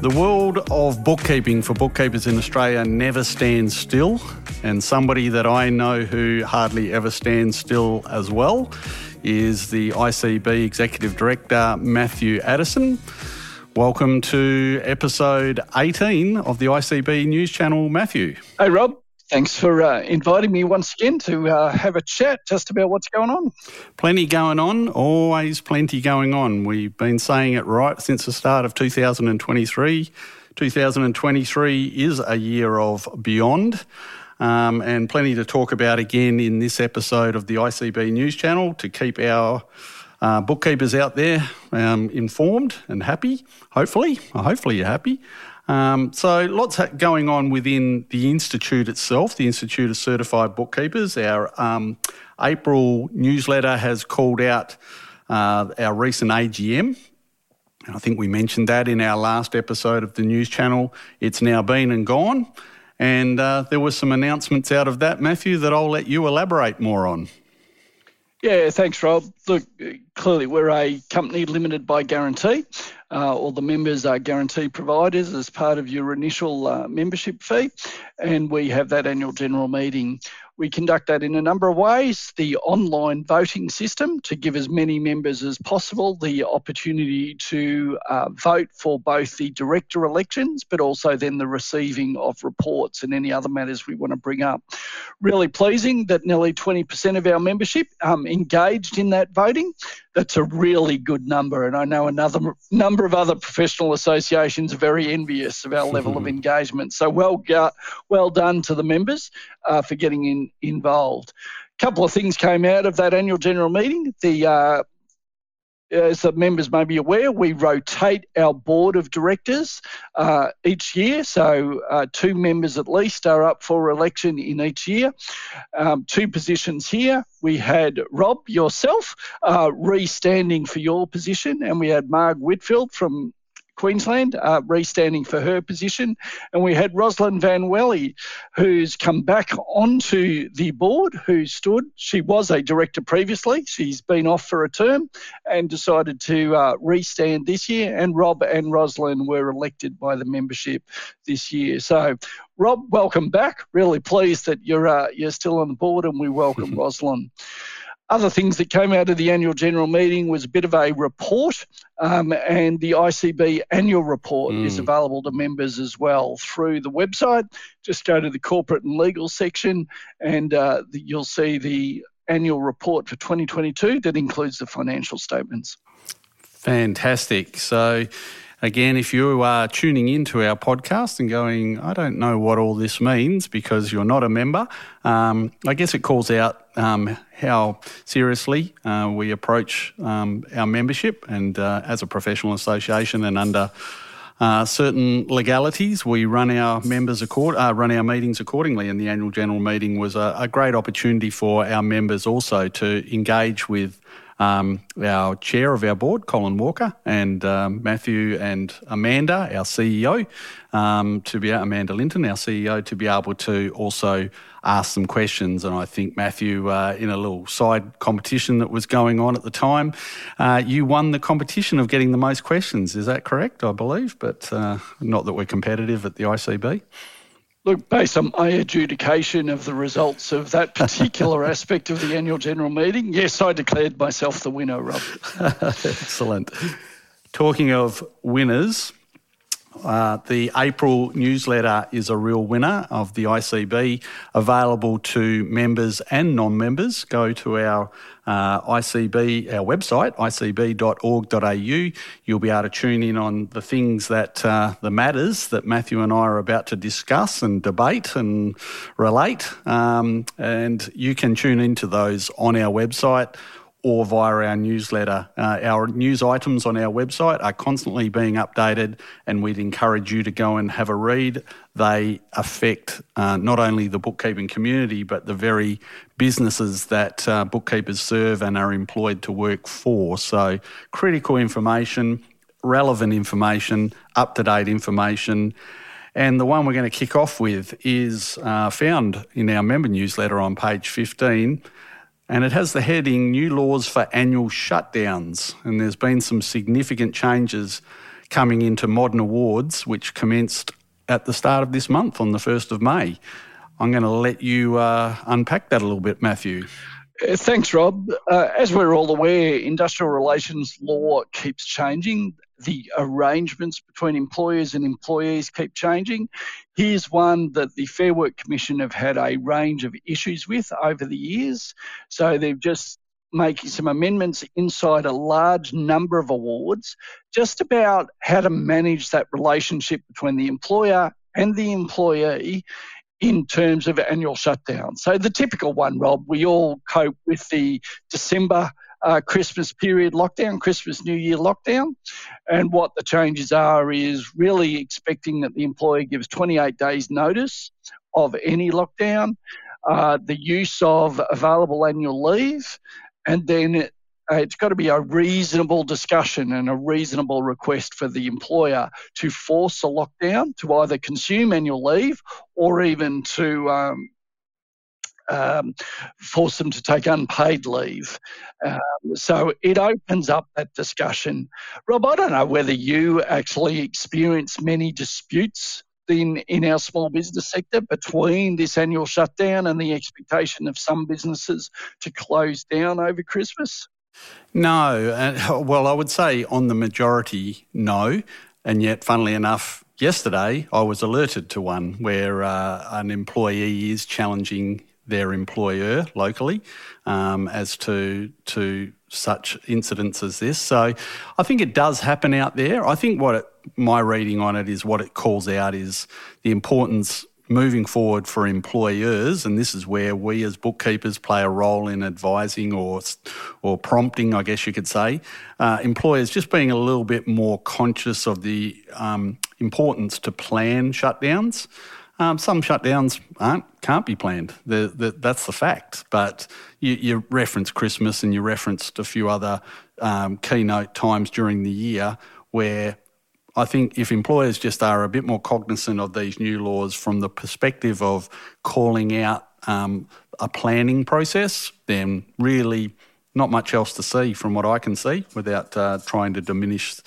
The world of bookkeeping for bookkeepers in Australia never stands still, and somebody that I know who hardly ever stands still as well is the ICB Executive Director, Matthew Addison. Welcome to episode 18 of the ICB News Channel, Matthew. Hey, Rob. Thanks for uh, inviting me once again to uh, have a chat just about what's going on. Plenty going on, always plenty going on. We've been saying it right since the start of 2023. 2023 is a year of beyond. Um, and plenty to talk about again in this episode of the ICB News Channel to keep our uh, bookkeepers out there um, informed and happy. Hopefully, hopefully you're happy. Um, so lots going on within the institute itself, the Institute of Certified Bookkeepers. Our um, April newsletter has called out uh, our recent AGM. I think we mentioned that in our last episode of the news channel. It's now been and gone. And uh, there were some announcements out of that, Matthew, that I'll let you elaborate more on. Yeah, thanks, Rob. Look, clearly we're a company limited by guarantee. Uh, all the members are guarantee providers as part of your initial uh, membership fee, and we have that annual general meeting we conduct that in a number of ways. The online voting system to give as many members as possible the opportunity to uh, vote for both the director elections, but also then the receiving of reports and any other matters we want to bring up. Really pleasing that nearly 20% of our membership um, engaged in that voting. That's a really good number, and I know another number of other professional associations are very envious of our level of engagement. So well, well done to the members uh, for getting in involved. A couple of things came out of that annual general meeting. The uh, as the members may be aware, we rotate our board of directors uh, each year. So, uh, two members at least are up for election in each year. Um, two positions here. We had Rob, yourself, uh, re standing for your position, and we had Marg Whitfield from Queensland, uh, re-standing for her position. And we had Rosalind Van Welly, who's come back onto the board, who stood. She was a director previously. She's been off for a term and decided to uh, re-stand this year. And Rob and Rosalind were elected by the membership this year. So Rob, welcome back. Really pleased that you're uh, you're still on the board, and we welcome Rosalind. Other things that came out of the annual general meeting was a bit of a report, um, and the ICB annual report mm. is available to members as well through the website. Just go to the corporate and legal section, and uh, you'll see the annual report for 2022 that includes the financial statements. Fantastic. So, Again, if you are tuning into our podcast and going, I don't know what all this means because you're not a member, um, I guess it calls out um, how seriously uh, we approach um, our membership and uh, as a professional association and under uh, certain legalities. We run our members accord, uh, run our meetings accordingly, and the annual general meeting was a, a great opportunity for our members also to engage with um, our chair of our board, Colin Walker, and um, Matthew and Amanda, our CEO, um, to be Amanda Linton, our CEO, to be able to also ask some questions. And I think Matthew, uh, in a little side competition that was going on at the time, uh, you won the competition of getting the most questions. Is that correct? I believe, but uh, not that we're competitive at the ICB. Look, based on my adjudication of the results of that particular aspect of the annual general meeting, yes, I declared myself the winner, Rob. Excellent. Talking of winners, uh, the April newsletter is a real winner of the ICB, available to members and non members. Go to our uh, ICB, our website, icb.org.au. You'll be able to tune in on the things that, uh, the matters that Matthew and I are about to discuss and debate and relate. Um, and you can tune into those on our website or via our newsletter. Uh, our news items on our website are constantly being updated, and we'd encourage you to go and have a read. They affect uh, not only the bookkeeping community, but the very businesses that uh, bookkeepers serve and are employed to work for. So, critical information, relevant information, up to date information. And the one we're going to kick off with is uh, found in our member newsletter on page 15 and it has the heading New Laws for Annual Shutdowns. And there's been some significant changes coming into Modern Awards, which commenced at the start of this month on the 1st of May. I'm going to let you uh, unpack that a little bit, Matthew. Uh, thanks, Rob. Uh, as we're all aware, industrial relations law keeps changing. The arrangements between employers and employees keep changing. Here's one that the Fair Work Commission have had a range of issues with over the years. So they've just making some amendments inside a large number of awards just about how to manage that relationship between the employer and the employee in terms of annual shutdown. So the typical one, Rob, we all cope with the December uh, Christmas period lockdown, Christmas New Year lockdown. And what the changes are is really expecting that the employer gives 28 days notice of any lockdown, uh, the use of available annual leave, and then it, it's got to be a reasonable discussion and a reasonable request for the employer to force a lockdown to either consume annual leave or even to um, um, force them to take unpaid leave. Um, so it opens up that discussion. Rob, I don't know whether you actually experience many disputes in, in our small business sector between this annual shutdown and the expectation of some businesses to close down over Christmas? No. Well, I would say on the majority, no. And yet, funnily enough, yesterday I was alerted to one where uh, an employee is challenging their employer locally um, as to to such incidents as this. So I think it does happen out there. I think what it, my reading on it is what it calls out is the importance moving forward for employers, and this is where we as bookkeepers play a role in advising or or prompting, I guess you could say, uh, employers just being a little bit more conscious of the um, importance to plan shutdowns. Um, some shutdowns aren't can't be planned. The, the, that's the fact. But you, you referenced Christmas and you referenced a few other um, keynote times during the year where I think if employers just are a bit more cognizant of these new laws from the perspective of calling out um, a planning process, then really not much else to see from what I can see without uh, trying to diminish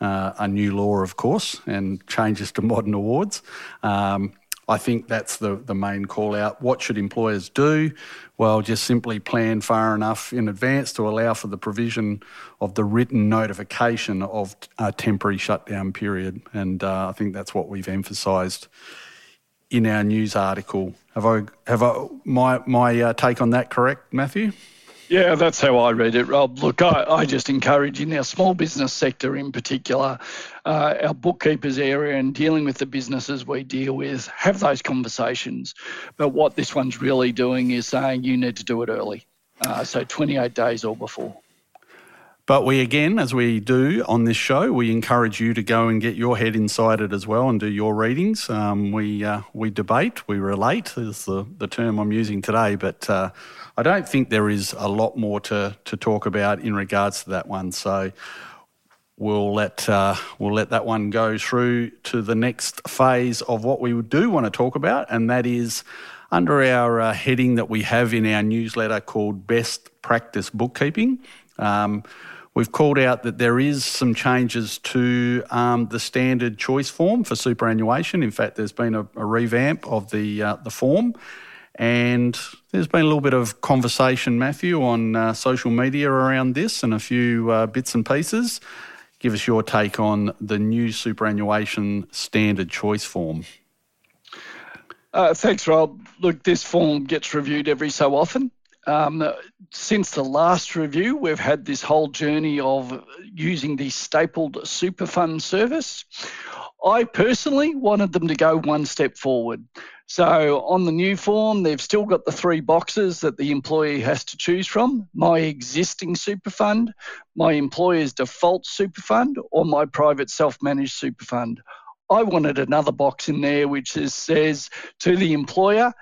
uh, a new law, of course, and changes to modern awards. Um, I think that's the, the main call out. What should employers do? Well, just simply plan far enough in advance to allow for the provision of the written notification of a temporary shutdown period. And uh, I think that's what we've emphasised in our news article. Have I have I my my uh, take on that correct, Matthew? Yeah, that's how I read it, Rob. Look, I, I just encourage in our small business sector in particular, uh, our bookkeepers area and dealing with the businesses we deal with, have those conversations. But what this one's really doing is saying you need to do it early. Uh, so 28 days or before. But we again, as we do on this show, we encourage you to go and get your head inside it as well and do your readings. Um, we uh, we debate, we relate is the, the term I'm using today, but uh, I don't think there is a lot more to, to talk about in regards to that one. So we'll let uh, we'll let that one go through to the next phase of what we do want to talk about, and that is under our uh, heading that we have in our newsletter called Best Practice Bookkeeping. Um, we've called out that there is some changes to um, the standard choice form for superannuation. In fact, there's been a, a revamp of the uh, the form, and there's been a little bit of conversation, Matthew, on uh, social media around this and a few uh, bits and pieces. Give us your take on the new superannuation standard choice form. Uh, thanks, Rob. Look, this form gets reviewed every so often. Um, since the last review, we've had this whole journey of using the stapled super fund service. I personally wanted them to go one step forward. So on the new form, they've still got the three boxes that the employee has to choose from my existing super fund, my employer's default super fund, or my private self managed super fund. I wanted another box in there which is, says to the employer,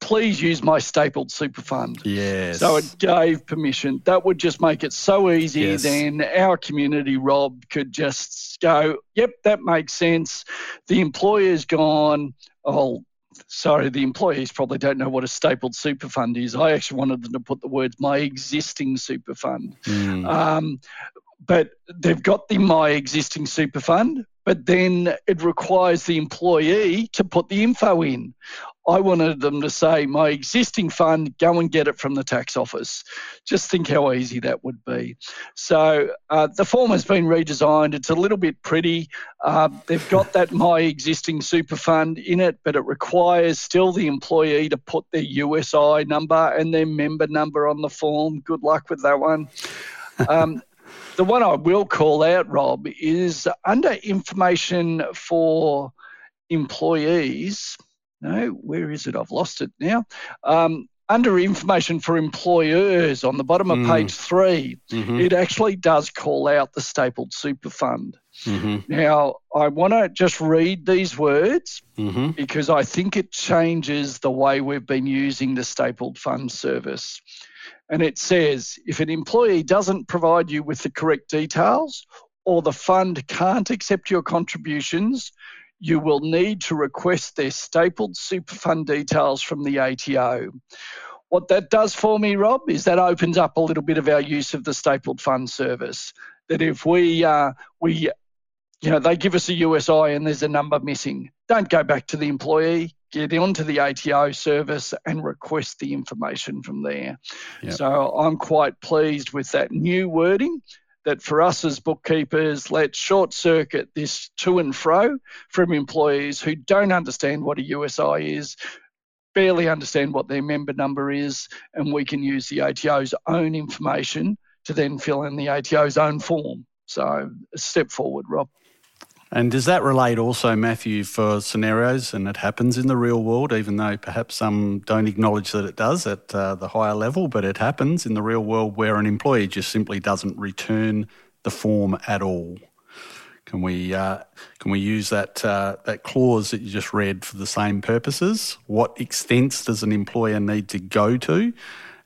please use my stapled super fund. Yes. So it gave permission. That would just make it so easy. Yes. Then our community, Rob, could just go, yep, that makes sense. The employer's gone, oh, sorry, the employees probably don't know what a stapled super fund is. I actually wanted them to put the words my existing super fund. Mm. Um, but they've got the my existing super fund, but then it requires the employee to put the info in. I wanted them to say, my existing fund, go and get it from the tax office. Just think how easy that would be. So uh, the form has been redesigned. It's a little bit pretty. Uh, they've got that my existing super fund in it, but it requires still the employee to put their USI number and their member number on the form. Good luck with that one. Um, the one I will call out, Rob, is under information for employees. No, where is it? I've lost it now. Um, under information for employers on the bottom of mm. page 3 mm-hmm. it actually does call out the stapled super fund. Mm-hmm. Now, I want to just read these words mm-hmm. because I think it changes the way we've been using the stapled fund service. And it says if an employee doesn't provide you with the correct details or the fund can't accept your contributions, you will need to request their stapled super fund details from the ATO. What that does for me, Rob, is that opens up a little bit of our use of the stapled fund service. That if we uh, we you know they give us a USI and there's a number missing, don't go back to the employee get onto the ATO service and request the information from there. Yep. So I'm quite pleased with that new wording that for us as bookkeepers, let's short circuit this to and fro from employees who don't understand what a USI is, barely understand what their member number is, and we can use the ATO's own information to then fill in the ATO's own form. So, a step forward, Rob. And does that relate also, Matthew, for scenarios, and it happens in the real world, even though perhaps some don't acknowledge that it does at uh, the higher level, but it happens in the real world where an employee just simply doesn't return the form at all? Can we uh, can we use that uh, that clause that you just read for the same purposes? What extents does an employer need to go to,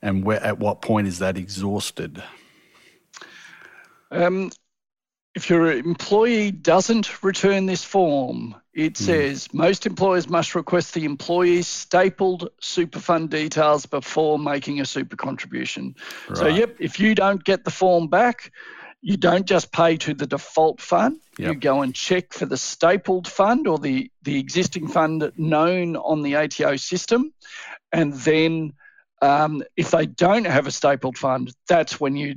and where, at what point is that exhausted? Um, if your employee doesn't return this form, it mm. says most employers must request the employee's stapled super fund details before making a super contribution. Right. So, yep, if you don't get the form back, you don't just pay to the default fund. Yep. You go and check for the stapled fund or the, the existing fund known on the ATO system. And then um, if they don't have a stapled fund, that's when you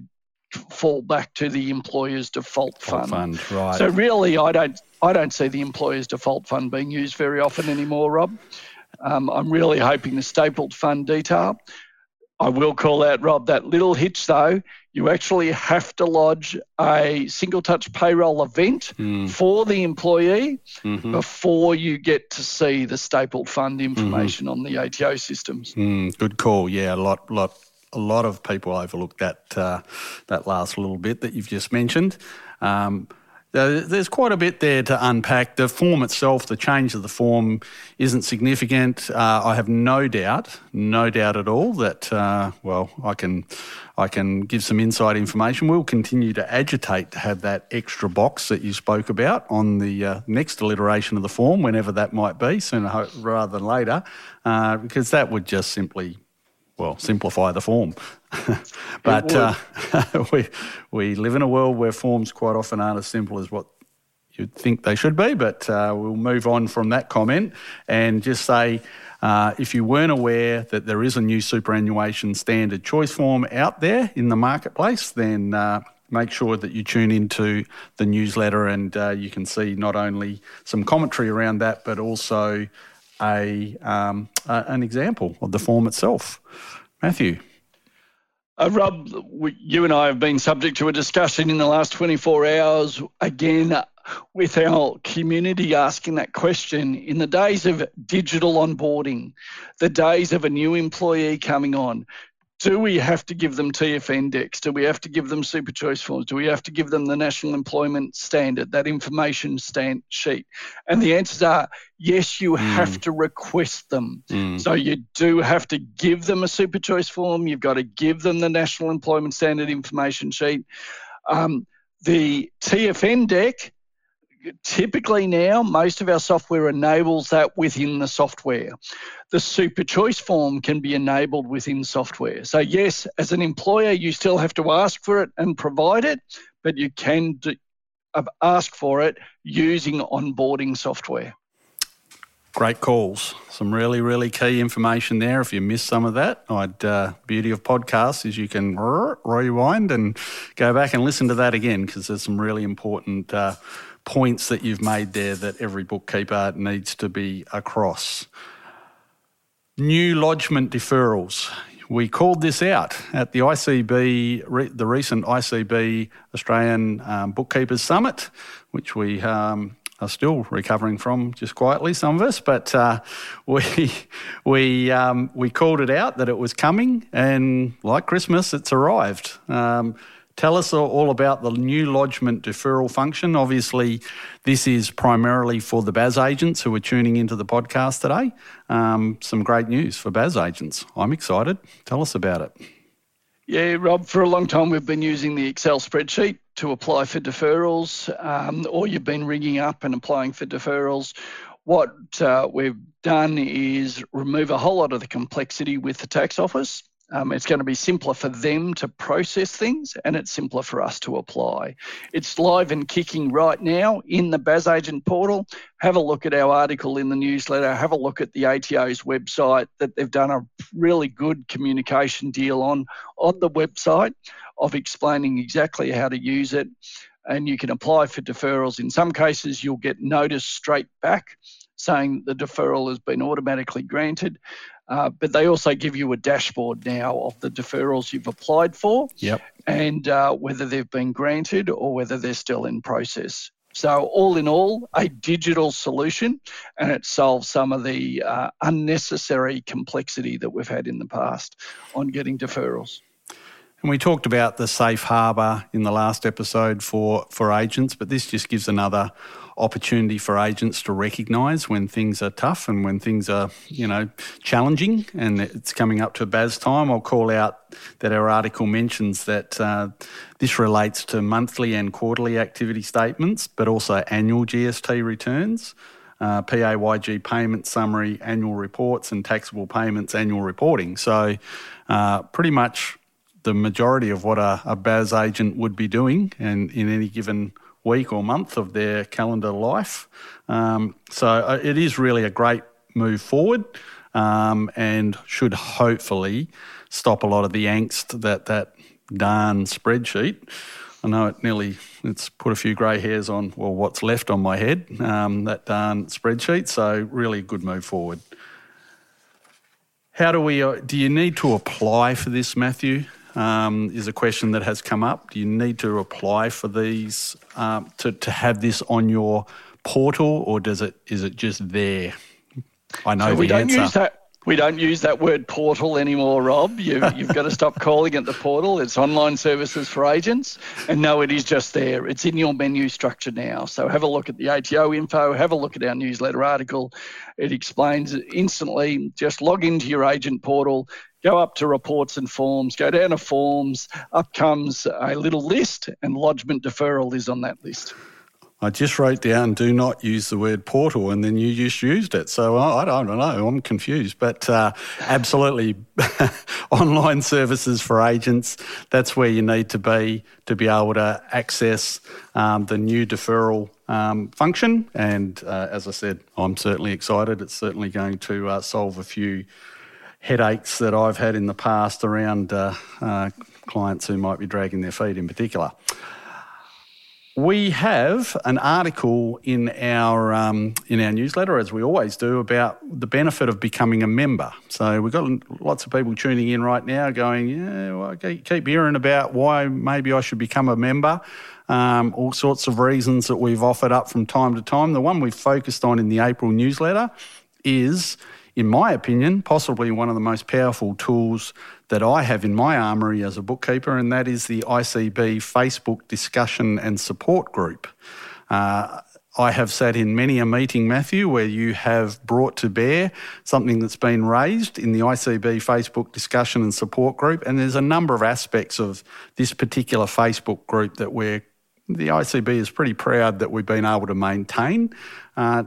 fall back to the employer's default fund. fund. Right. So really, I don't I don't see the employer's default fund being used very often anymore, Rob. Um, I'm really hoping the stapled fund detail. I will call out, Rob, that little hitch though. You actually have to lodge a single touch payroll event mm. for the employee mm-hmm. before you get to see the stapled fund information mm-hmm. on the ATO systems. Mm, good call. Yeah, a lot, lot a lot of people overlook that uh, that last little bit that you've just mentioned. Um, there's quite a bit there to unpack. The form itself, the change of the form, isn't significant. Uh, I have no doubt, no doubt at all that uh, well, I can, I can give some inside information. We'll continue to agitate to have that extra box that you spoke about on the uh, next alliteration of the form, whenever that might be, sooner rather than later, uh, because that would just simply well, simplify the form. but uh, we, we live in a world where forms quite often aren't as simple as what you'd think they should be. But uh, we'll move on from that comment and just say uh, if you weren't aware that there is a new superannuation standard choice form out there in the marketplace, then uh, make sure that you tune into the newsletter and uh, you can see not only some commentary around that, but also a, um, an example of the form itself. Matthew. Uh, Rob, we, you and I have been subject to a discussion in the last 24 hours again with our community asking that question. In the days of digital onboarding, the days of a new employee coming on, do we have to give them TFN TFNDEX? Do we have to give them super choice forms? Do we have to give them the National Employment Standard, that information stand sheet? And the answers are yes, you mm. have to request them. Mm. So you do have to give them a super choice form. You've got to give them the National Employment Standard information sheet. Um, the TFN decs typically now, most of our software enables that within the software. The super choice form can be enabled within software. So, yes, as an employer, you still have to ask for it and provide it, but you can do, uh, ask for it using onboarding software. Great calls. Some really, really key information there. If you missed some of that, I'd uh, beauty of podcasts is you can rewind and go back and listen to that again because there's some really important uh, points that you've made there that every bookkeeper needs to be across. New lodgement deferrals. We called this out at the ICB, the recent ICB Australian um, Bookkeepers Summit, which we um, are still recovering from just quietly, some of us. But uh, we we um, we called it out that it was coming, and like Christmas, it's arrived. Um, tell us all about the new lodgement deferral function. Obviously, this is primarily for the BAS agents who are tuning into the podcast today. Um, some great news for BAS agents. I'm excited. Tell us about it. Yeah, Rob, for a long time we've been using the Excel spreadsheet to apply for deferrals, um, or you've been ringing up and applying for deferrals. What uh, we've done is remove a whole lot of the complexity with the tax office um, it's going to be simpler for them to process things and it's simpler for us to apply. It's live and kicking right now in the BAS Agent portal. Have a look at our article in the newsletter. Have a look at the ATO's website that they've done a really good communication deal on on the website of explaining exactly how to use it. And you can apply for deferrals. In some cases, you'll get notice straight back saying the deferral has been automatically granted. Uh, but they also give you a dashboard now of the deferrals you've applied for yep. and uh, whether they've been granted or whether they're still in process. So, all in all, a digital solution, and it solves some of the uh, unnecessary complexity that we've had in the past on getting deferrals. And we talked about the safe harbour in the last episode for, for agents, but this just gives another opportunity for agents to recognise when things are tough and when things are, you know, challenging and it's coming up to BAS time. I'll call out that our article mentions that uh, this relates to monthly and quarterly activity statements, but also annual GST returns. Uh, PAYG payment summary, annual reports, and taxable payments annual reporting. So, uh, pretty much the majority of what a, a BAS agent would be doing and in any given week or month of their calendar life. Um, so uh, it is really a great move forward um, and should hopefully stop a lot of the angst that that darn spreadsheet. I know it nearly it's put a few grey hairs on well what's left on my head um, that darn spreadsheet. So really good move forward. How do we? Uh, do you need to apply for this, Matthew? Um, is a question that has come up. Do you need to apply for these um, to, to have this on your portal, or does it is it just there? I know so we don't answer. Use that. We don't use that word portal anymore, Rob. You, you've got to stop calling it the portal. It's online services for agents. And no, it is just there. It's in your menu structure now. So have a look at the ATO info, have a look at our newsletter article. It explains instantly. Just log into your agent portal, go up to reports and forms, go down to forms, up comes a little list, and lodgement deferral is on that list. I just wrote down do not use the word portal and then you just used it. So I, I don't know, I'm confused. But uh, absolutely, online services for agents, that's where you need to be to be able to access um, the new deferral um, function. And uh, as I said, I'm certainly excited. It's certainly going to uh, solve a few headaches that I've had in the past around uh, uh, clients who might be dragging their feet in particular. We have an article in our um, in our newsletter, as we always do, about the benefit of becoming a member. So we've got lots of people tuning in right now, going, "Yeah, well, I keep hearing about why maybe I should become a member." Um, all sorts of reasons that we've offered up from time to time. The one we've focused on in the April newsletter is in my opinion, possibly one of the most powerful tools that I have in my armoury as a bookkeeper, and that is the ICB Facebook discussion and support group. Uh, I have sat in many a meeting, Matthew, where you have brought to bear something that's been raised in the ICB Facebook discussion and support group. And there's a number of aspects of this particular Facebook group that we're the ICB is pretty proud that we've been able to maintain. Uh,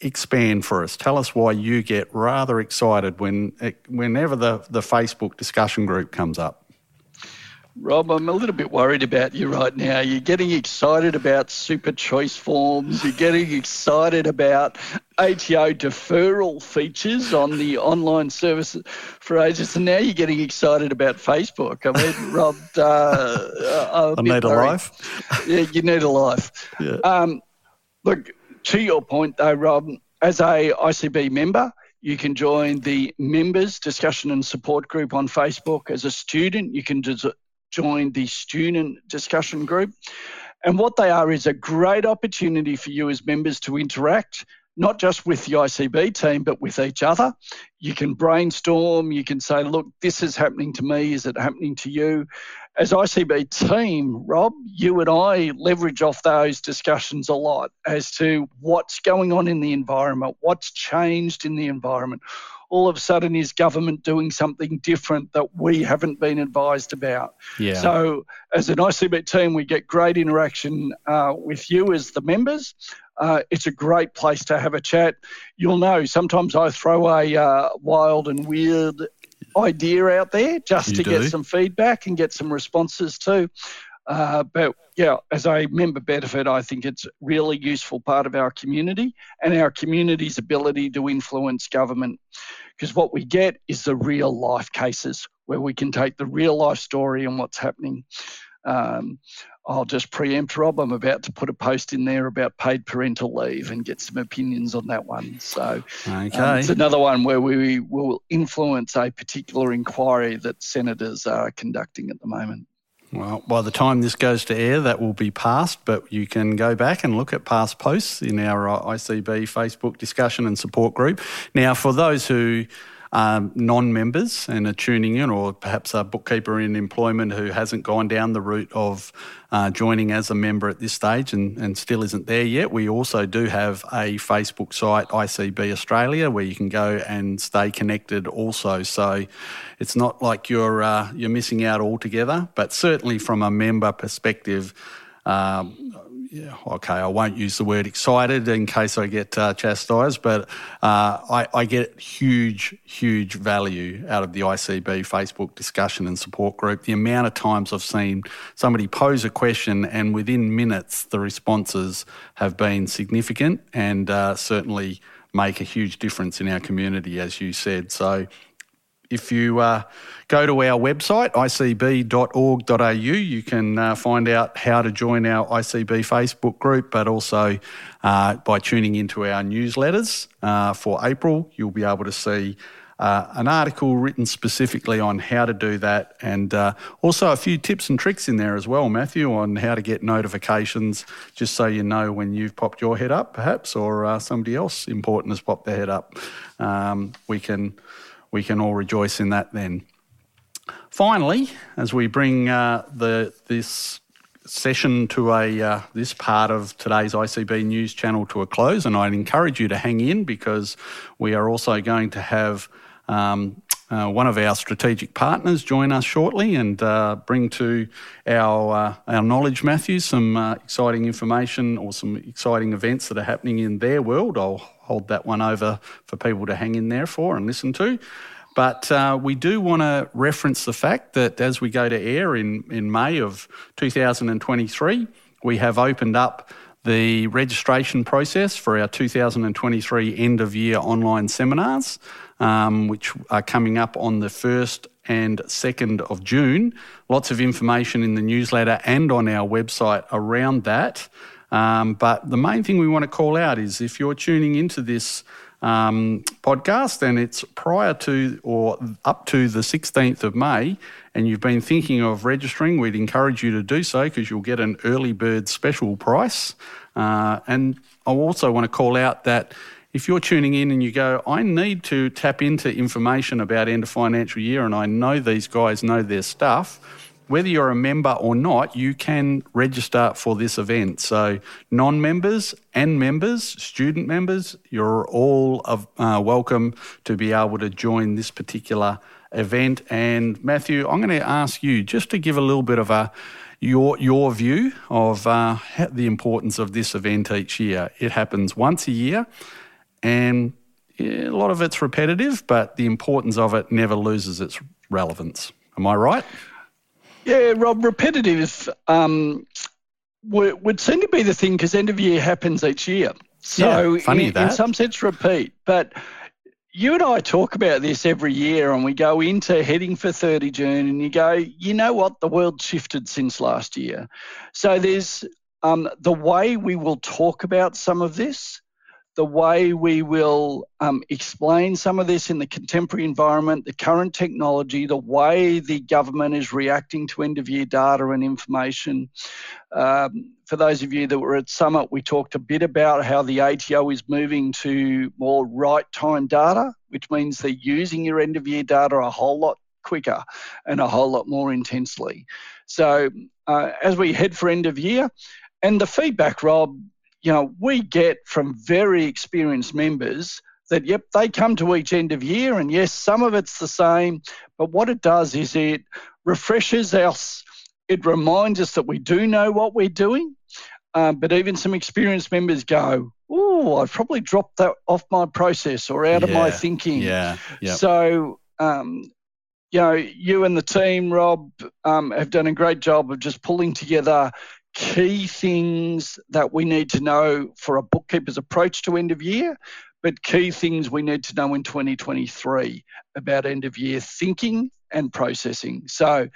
expand for us. Tell us why you get rather excited when whenever the, the Facebook discussion group comes up. Rob, I'm a little bit worried about you right now. You're getting excited about super choice forms. You're getting excited about ATO deferral features on the online service for agents, and now you're getting excited about Facebook. I mean, Rob, uh, I need a life. yeah, you need a life. Yeah. Um, look, to your point though, Rob, as a ICB member, you can join the members discussion and support group on Facebook. As a student, you can des- join the student discussion group. And what they are is a great opportunity for you as members to interact, not just with the ICB team, but with each other. You can brainstorm, you can say, look, this is happening to me, is it happening to you? As ICB team, Rob, you and I leverage off those discussions a lot as to what's going on in the environment, what's changed in the environment all of a sudden is government doing something different that we haven't been advised about. Yeah. So as an ICB team, we get great interaction uh, with you as the members. Uh, it's a great place to have a chat. You'll know sometimes I throw a uh, wild and weird idea out there just you to do. get some feedback and get some responses too. Uh, but yeah, as a member benefit, I think it's really useful part of our community and our community's ability to influence government. Because what we get is the real life cases where we can take the real life story and what's happening. Um, I'll just preempt Rob. I'm about to put a post in there about paid parental leave and get some opinions on that one. So um, okay. um, it's another one where we will influence a particular inquiry that senators are conducting at the moment. Well, by the time this goes to air, that will be past, but you can go back and look at past posts in our uh, ICB Facebook discussion and support group. Now, for those who um, non-members and are tuning in, or perhaps a bookkeeper in employment who hasn't gone down the route of uh, joining as a member at this stage and, and still isn't there yet, we also do have a Facebook site, ICB Australia, where you can go and stay connected also. So it's not like you're uh, you're missing out altogether, but certainly from a member perspective. Um, yeah, okay, I won't use the word excited in case I get uh, chastised, but uh, I, I, get huge, huge value out of the ICB Facebook discussion and support group. The amount of times I've seen somebody pose a question and within minutes the responses have been significant and uh, certainly make a huge difference in our community, as you said. So if you uh, go to our website, icb.org.au, you can uh, find out how to join our ICB Facebook group, but also uh, by tuning into our newsletters uh, for April, you'll be able to see uh, an article written specifically on how to do that, and uh, also a few tips and tricks in there as well, Matthew, on how to get notifications, just so you know when you've popped your head up, perhaps, or somebody else important has popped their head up. Um, we can we can all rejoice in that then. Finally, as we bring uh, the this session to a uh, this part of today's ICB news channel to a close, and I'd encourage you to hang in because we are also going to have um, uh, one of our strategic partners join us shortly and uh, bring to our uh, our knowledge, Matthew, some uh, exciting information or some exciting events that are happening in their world. I'll hold that one over for people to hang in there for and listen to. But uh, we do want to reference the fact that as we go to air in, in May of 2023, we have opened up the registration process for our 2023 end of year online seminars, um, which are coming up on the 1st and 2nd of June. Lots of information in the newsletter and on our website around that. Um, but the main thing we want to call out is if you're tuning into this um, podcast and it's prior to or up to the 16th of May and you've been thinking of registering, we'd encourage you to do so because you'll get an early bird special price. Uh, and I also want to call out that if you're tuning in and you go, I need to tap into information about end of financial year and I know these guys know their stuff whether you're a member or not, you can register for this event. So, non members and members, student members, you're all of, uh, welcome to be able to join this particular event. And, Matthew, I'm going to ask you just to give a little bit of a your your view of uh, the importance of this event each year. It happens once a year, and a lot of it's repetitive, but the importance of it never loses its relevance. Am I right? Yeah, Rob, repetitive um, would, would seem to be the thing because end of year happens each year. So, yeah, funny in, that. in some sense, repeat. But you and I talk about this every year, and we go into heading for 30 June, and you go, you know what? The world shifted since last year. So there's um, the way we will talk about some of this the way we will um, explain some of this in the contemporary environment, the current technology, the way the government is reacting to end of year data and information. Um, for those of you that were at Summit, we talked a bit about how the ATO is moving to more right time data, which means they're using your end of year data a whole lot quicker and a whole lot more intensely. So, uh, as we head for end of year, and the feedback, Rob, you know, we get from very experienced members that, yep, they come to each end of year, and yes, some of it's the same, but what it does is it refreshes us, it reminds us that we do know what we're doing. Um, but even some experienced members go, oh, I've probably dropped that off my process or out yeah, of my thinking. Yeah. Yep. So, um, you know, you and the team, Rob, um, have done a great job of just pulling together key things that we need to know for a bookkeeper's approach to end of year, but key things we need to know in 2023 about end of year thinking and processing. So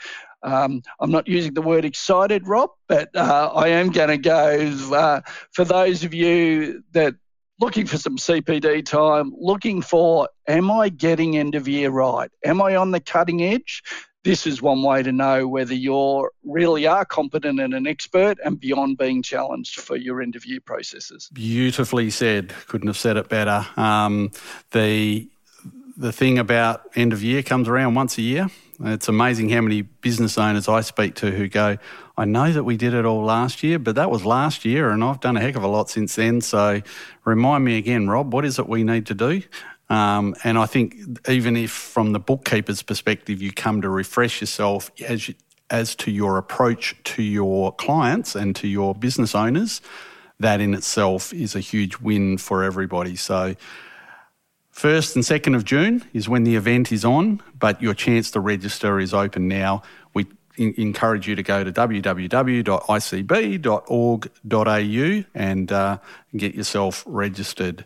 um, I'm not using the word excited, Rob, but uh, I am going to go uh, for those of you that looking for some CPD time, looking for am I getting end of year right? Am I on the cutting edge? This is one way to know whether you really are competent and an expert and beyond being challenged for your interview processes. Beautifully said. Couldn't have said it better. Um, the the thing about end of year comes around once a year. It's amazing how many business owners I speak to who go, I know that we did it all last year, but that was last year and I've done a heck of a lot since then. So remind me again, Rob, what is it we need to do? Um, and I think even if from the bookkeeper's perspective you come to refresh yourself as you, as to your approach to your clients and to your business owners, that in itself is a huge win for everybody. So. First and second of June is when the event is on, but your chance to register is open now. We encourage you to go to www.icb.org.au and uh, get yourself registered.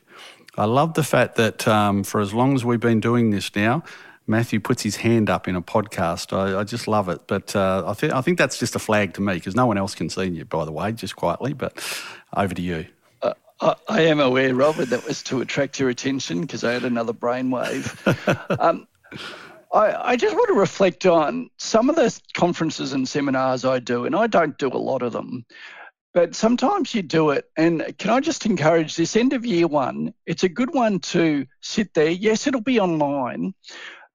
I love the fact that um, for as long as we've been doing this now, Matthew puts his hand up in a podcast. I, I just love it. But uh, I, th- I think that's just a flag to me because no one else can see you, by the way, just quietly. But over to you. Uh, I, am aware, Robert, that was to attract your attention because I had another brainwave. um, I, I, just want to reflect on some of the conferences and seminars I do, and I don't do a lot of them but sometimes you do it. And can I just encourage this end of year one? It's a good one to sit there. Yes, it'll be online,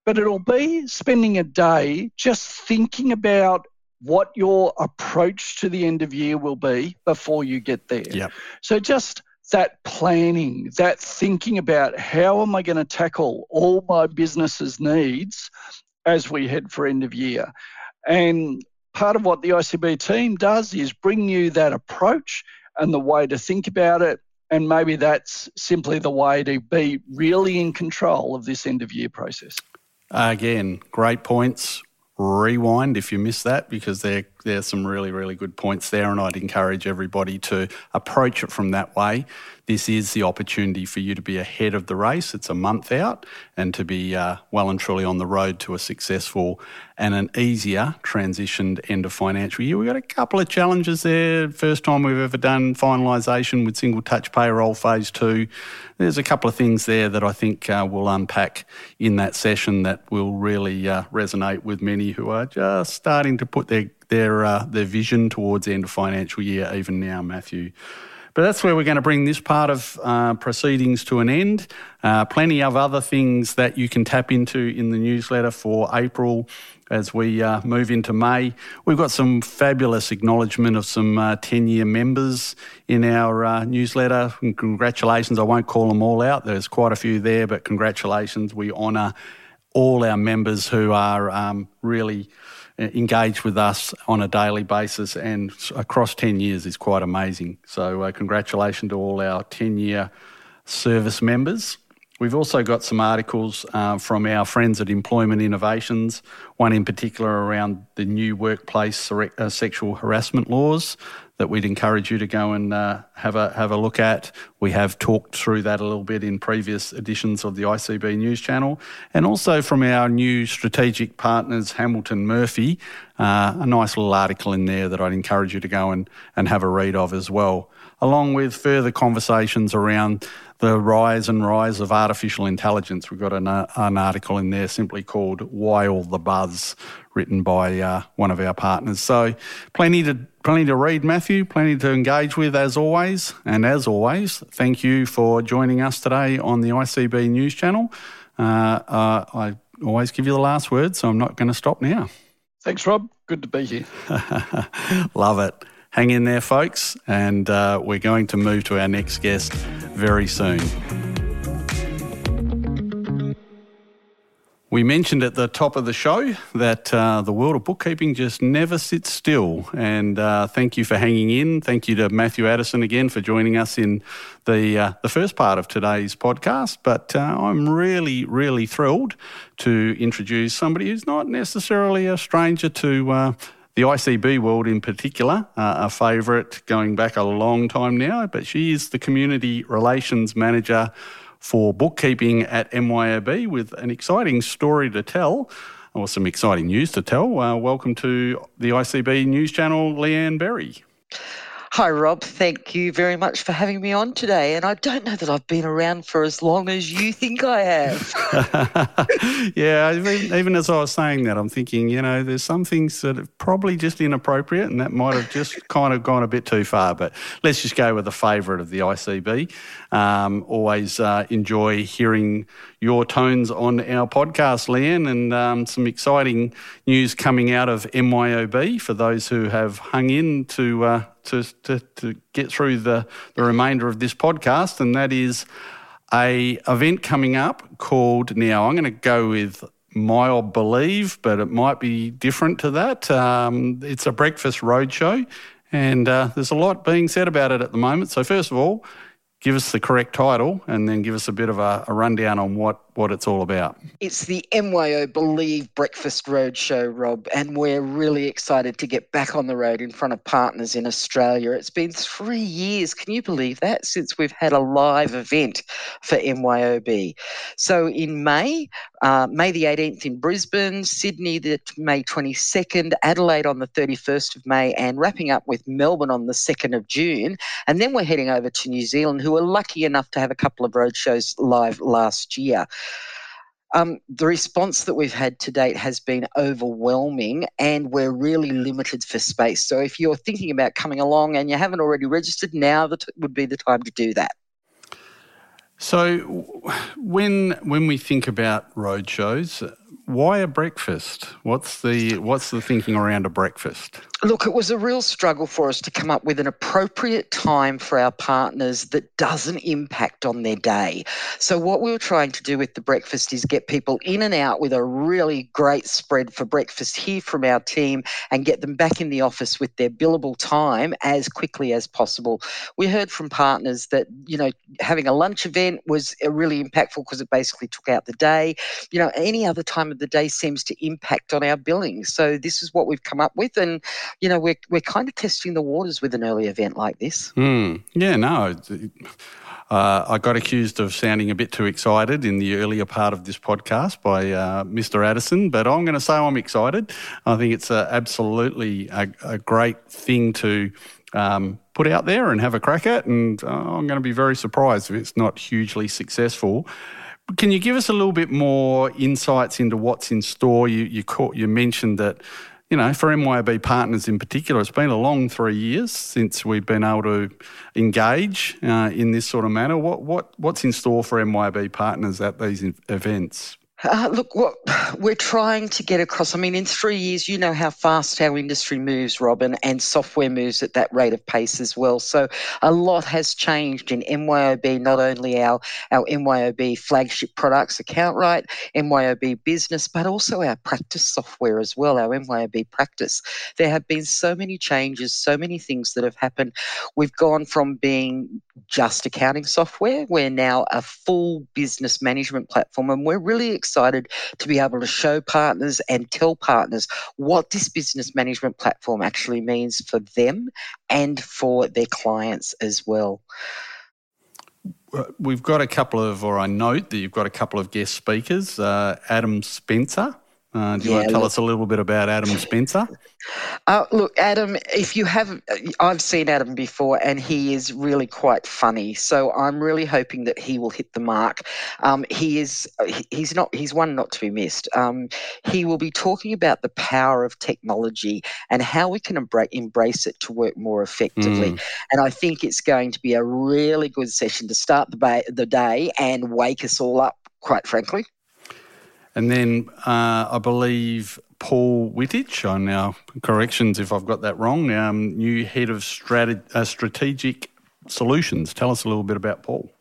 but it'll be spending a day just thinking about what your approach to the end of year will be before you get there. Yep. So just that planning, that thinking about how am I going to tackle all my business's needs as we head for end of year. And part of what the ICB team does is bring you that approach and the way to think about it. And maybe that's simply the way to be really in control of this end of year process. Again, great points. Rewind if you missed that because there there are some really really good points there, and I'd encourage everybody to approach it from that way this is the opportunity for you to be ahead of the race. It's a month out and to be uh, well and truly on the road to a successful and an easier transitioned end of financial year. We've got a couple of challenges there. First time we've ever done finalisation with single touch payroll phase two. There's a couple of things there that I think uh, we'll unpack in that session that will really uh, resonate with many who are just starting to put their their uh, their vision towards the end of financial year even now, Matthew. But that's where we're going to bring this part of uh, proceedings to an end. Uh, plenty of other things that you can tap into in the newsletter for April as we uh, move into May. We've got some fabulous acknowledgement of some 10 uh, year members in our uh, newsletter. And congratulations. I won't call them all out, there's quite a few there, but congratulations. We honour all our members who are um, really engaged with us on a daily basis and across 10 years is quite amazing. So, uh, congratulations to all our 10 year service members. We've also got some articles uh, from our friends at Employment Innovations, one in particular around the new workplace uh, sexual harassment laws that we'd encourage you to go and uh, have a have a look at. We have talked through that a little bit in previous editions of the ICB News Channel, and also from our new strategic partners, Hamilton Murphy, uh, a nice little article in there that I'd encourage you to go and, and have a read of as well, along with further conversations around the rise and rise of artificial intelligence. We've got an, uh, an article in there simply called Why All the Buzz, written by uh, one of our partners. So, plenty to plenty to read, Matthew, plenty to engage with as always. And as always, thank you for joining us today on the ICB News Channel. Uh, uh, I always give you the last word, so I'm not going to stop now. Thanks, Rob. Good to be here. Love it. Hang in there, folks, and uh, we're going to move to our next guest very soon. We mentioned at the top of the show that uh, the world of bookkeeping just never sits still. And uh, thank you for hanging in. Thank you to Matthew Addison again for joining us in the uh, the first part of today's podcast. But uh, I'm really, really thrilled to introduce somebody who's not necessarily a stranger to uh, the ICB world in particular, uh, a favourite going back a long time now. But she is the community relations manager for bookkeeping at MYOB with an exciting story to tell or some exciting news to tell. Uh, welcome to the ICB News Channel, Leanne Berry. Hi, Rob. Thank you very much for having me on today. And I don't know that I've been around for as long as you think I have. yeah, even, even, as I was saying that, I'm thinking, you know, there's some things that are probably just inappropriate and that might have just kind of gone a bit too far. But let's just go with a favourite of the ICB. Um, always uh, enjoy hearing your tones on our podcast, Leanne, and um, some exciting news coming out of MYOB for those who have hung in to. Uh, to, to, to get through the, the remainder of this podcast, and that is a event coming up called now I'm going to go with my believe, but it might be different to that. Um, it's a breakfast roadshow, and uh, there's a lot being said about it at the moment. So first of all, give us the correct title, and then give us a bit of a, a rundown on what what it's all about. It's the MYO Believe Breakfast Roadshow, Rob, and we're really excited to get back on the road in front of partners in Australia. It's been three years, can you believe that, since we've had a live event for MYOB. So in May, uh, May the 18th in Brisbane, Sydney the May 22nd, Adelaide on the 31st of May, and wrapping up with Melbourne on the 2nd of June. And then we're heading over to New Zealand, who were lucky enough to have a couple of roadshows live last year. Um, the response that we've had to date has been overwhelming, and we're really limited for space. So, if you're thinking about coming along and you haven't already registered, now that would be the time to do that. So, when when we think about road shows, why a breakfast? What's the what's the thinking around a breakfast? Look, it was a real struggle for us to come up with an appropriate time for our partners that doesn't impact on their day. So, what we were trying to do with the breakfast is get people in and out with a really great spread for breakfast here from our team and get them back in the office with their billable time as quickly as possible. We heard from partners that, you know, having a lunch event was really impactful because it basically took out the day. You know, any other time of the day seems to impact on our billing. So, this is what we've come up with. And you know, we're, we're kind of testing the waters with an early event like this. Mm. Yeah, no. Uh, I got accused of sounding a bit too excited in the earlier part of this podcast by uh, Mr. Addison, but I'm going to say I'm excited. I think it's a, absolutely a, a, great thing to um, put out there and have a crack at, and uh, I'm going to be very surprised if it's not hugely successful. Can you give us a little bit more insights into what's in store? You you, caught, you mentioned that you know, for MYOB partners in particular, it's been a long three years since we've been able to engage uh, in this sort of manner. What, what, what's in store for MYOB partners at these events? Uh, look, what we're trying to get across. I mean, in three years, you know how fast our industry moves, Robin, and software moves at that rate of pace as well. So a lot has changed in MYOB, not only our, our MYOB flagship products, AccountRight, MYOB business, but also our practice software as well, our MYOB practice. There have been so many changes, so many things that have happened. We've gone from being just accounting software, we're now a full business management platform, and we're really excited excited to be able to show partners and tell partners what this business management platform actually means for them and for their clients as well. We've got a couple of, or I note that you've got a couple of guest speakers. Uh, Adam Spencer. Uh, do you yeah, want to tell look, us a little bit about Adam Spencer? Uh, look, Adam, if you have, I've seen Adam before, and he is really quite funny. So I'm really hoping that he will hit the mark. Um, he is, he's not, he's one not to be missed. Um, he will be talking about the power of technology and how we can embrace it to work more effectively. Mm. And I think it's going to be a really good session to start the, ba- the day and wake us all up, quite frankly. And then uh, I believe Paul Wittich, on now corrections if I've got that wrong, um, new head of uh, strategic solutions. Tell us a little bit about Paul.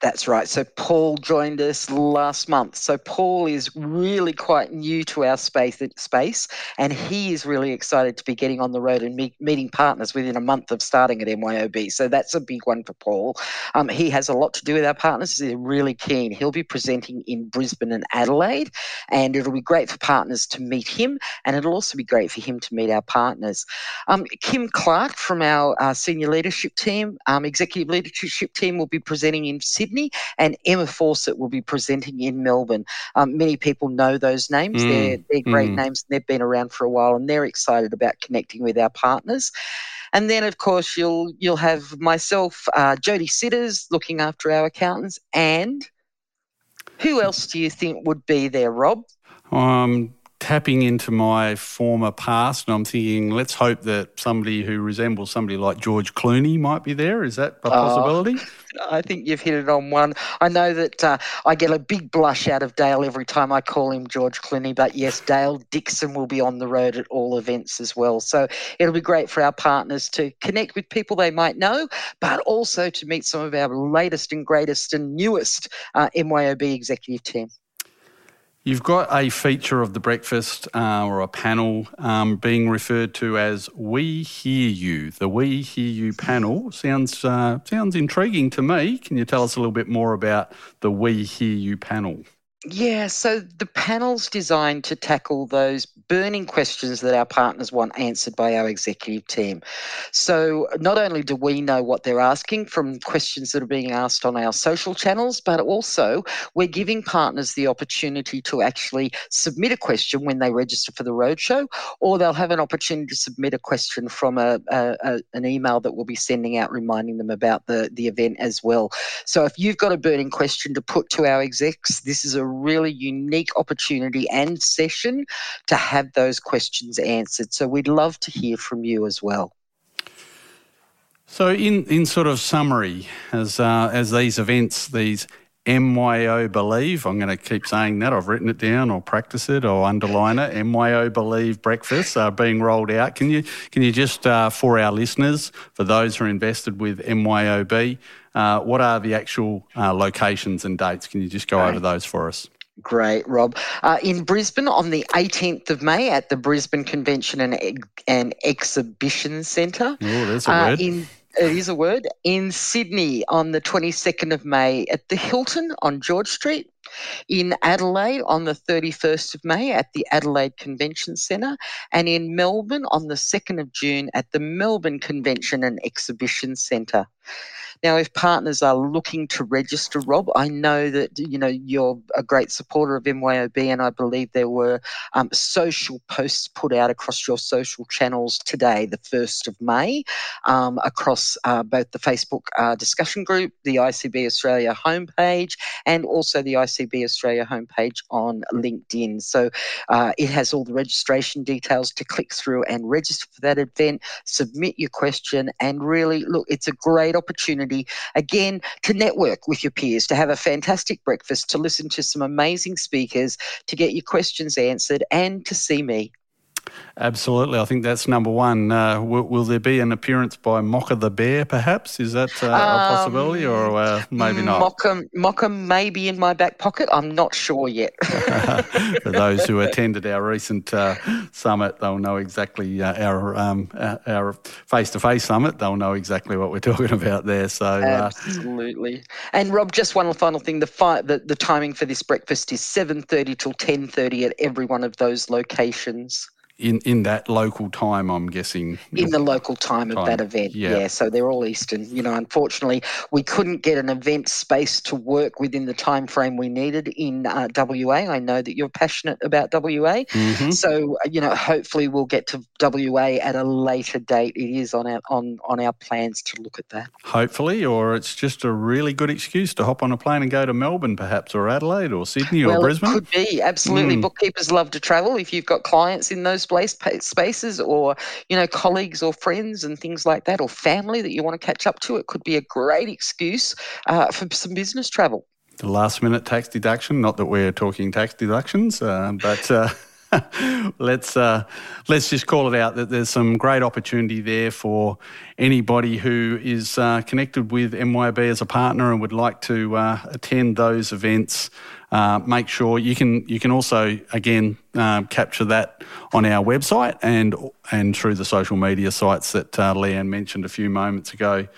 That's right. So Paul joined us last month. So Paul is really quite new to our space, space, and he is really excited to be getting on the road and meet, meeting partners within a month of starting at MYOB. So that's a big one for Paul. Um, he has a lot to do with our partners. He's really keen. He'll be presenting in Brisbane and Adelaide, and it'll be great for partners to meet him, and it'll also be great for him to meet our partners. Um, Kim Clark from our uh, senior leadership team, um, executive leadership team, will be presenting in Sydney. Sydney, and Emma Fawcett will be presenting in Melbourne. Um, many people know those names. Mm. They're, they're great mm. names, and they've been around for a while, and they're excited about connecting with our partners. And then, of course, you'll you'll have myself, uh, Jody Sitters, looking after our accountants, and who else do you think would be there, Rob? Um, tapping into my former past, and I'm thinking, let's hope that somebody who resembles somebody like George Clooney might be there. Is that a oh, possibility? I think you've hit it on one. I know that uh, I get a big blush out of Dale every time I call him George Clooney, but yes, Dale Dixon will be on the road at all events as well. So it'll be great for our partners to connect with people they might know, but also to meet some of our latest and greatest and newest uh, MYOB executive team. You've got a feature of the breakfast uh, or a panel um, being referred to as "We Hear You." The "We Hear You" panel sounds uh, sounds intriguing to me. Can you tell us a little bit more about the "We Hear You" panel? Yeah, so the panel's designed to tackle those burning questions that our partners want answered by our executive team. So not only do we know what they're asking from questions that are being asked on our social channels, but also we're giving partners the opportunity to actually submit a question when they register for the roadshow, or they'll have an opportunity to submit a question from a, a, a, an email that we'll be sending out reminding them about the, the event as well. So if you've got a burning question to put to our execs, this is a really unique opportunity and session to have those questions answered. So we'd love to hear from you as well. So, in, in sort of summary, as uh, as these events, these MYO Believe, I'm going to keep saying that. I've written it down, or practice it, or underline it. MYO Believe breakfasts are being rolled out. Can you can you just uh, for our listeners, for those who are invested with MYOB, uh, what are the actual uh, locations and dates? Can you just go over those for us? Great, Rob. Uh, in Brisbane on the 18th of May at the Brisbane Convention and, and Exhibition Centre. Oh, there's a uh, word. In, it is a word. In Sydney on the 22nd of May at the Hilton on George Street. In Adelaide on the 31st of May at the Adelaide Convention Centre. And in Melbourne on the 2nd of June at the Melbourne Convention and Exhibition Centre. Now, if partners are looking to register, Rob, I know that you know you're a great supporter of MYOB, and I believe there were um, social posts put out across your social channels today, the first of May, um, across uh, both the Facebook uh, discussion group, the ICB Australia homepage, and also the ICB Australia homepage on LinkedIn. So uh, it has all the registration details to click through and register for that event, submit your question, and really look, it's a great opportunity opportunity again to network with your peers, to have a fantastic breakfast, to listen to some amazing speakers, to get your questions answered, and to see me. Absolutely, I think that's number one. Uh, will, will, there be an appearance by Mocha the Bear, perhaps? Is that uh, um, a possibility, or uh, maybe not? Mocha, Mocha may be in my back pocket. I'm not sure yet. For those who attended our recent uh, summit, they'll know exactly uh, our um, our face-to-face summit. They'll know exactly what we're talking about there. So uh, absolutely. And Rob, just one final thing: the, fi- the the timing for this breakfast is 7:30 till 10:30 at every one of those locations in in that local time, I'm guessing. In the local time, time. of that event, yeah. yeah. So they're all Eastern. You know, unfortunately, we couldn't get an event space to work within the time frame we needed in uh, WA. I know that you're passionate about WA, mm-hmm. so uh, you know, hopefully we'll get to WA at a later date. It is on our on on our plans to look at that. Hopefully, or it's just a really good excuse to hop on a plane and go to Melbourne, perhaps, or Adelaide, or Sydney, well, or Brisbane. Could be absolutely. Mm. Bookkeepers love to travel. If you've got clients in those spaces or you know colleagues or friends and things like that or family that you want to catch up to it could be a great excuse uh, for some business travel the last minute tax deduction not that we're talking tax deductions uh, but uh, let's uh, let's just call it out that there's some great opportunity there for anybody who is uh, connected with MYOB as a partner and would like to uh, attend those events. Uh, make sure you can you can also again uh, capture that on our website and and through the social media sites that uh, Leanne mentioned a few moments ago.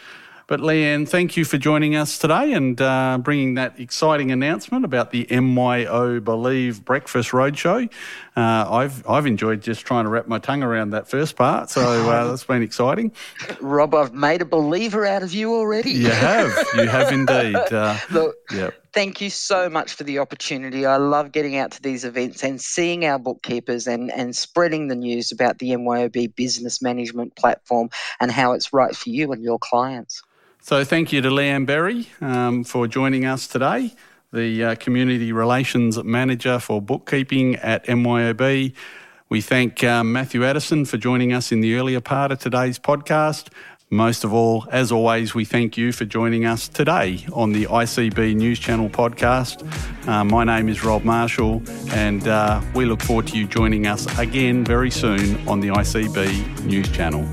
But Leanne, thank you for joining us today and uh, bringing that exciting announcement about the MYO Believe Breakfast Roadshow. Uh, I've I've enjoyed just trying to wrap my tongue around that first part, so uh, that's been exciting. Rob, I've made a believer out of you already. You have, you have indeed. Uh, yep. Thank you so much for the opportunity. I love getting out to these events and seeing our bookkeepers and, and spreading the news about the MYOB business management platform and how it's right for you and your clients. So, thank you to Leanne Berry um, for joining us today, the uh, Community Relations Manager for Bookkeeping at MYOB. We thank um, Matthew Addison for joining us in the earlier part of today's podcast. Most of all, as always, we thank you for joining us today on the ICB News Channel podcast. Uh, my name is Rob Marshall, and uh, we look forward to you joining us again very soon on the ICB News Channel.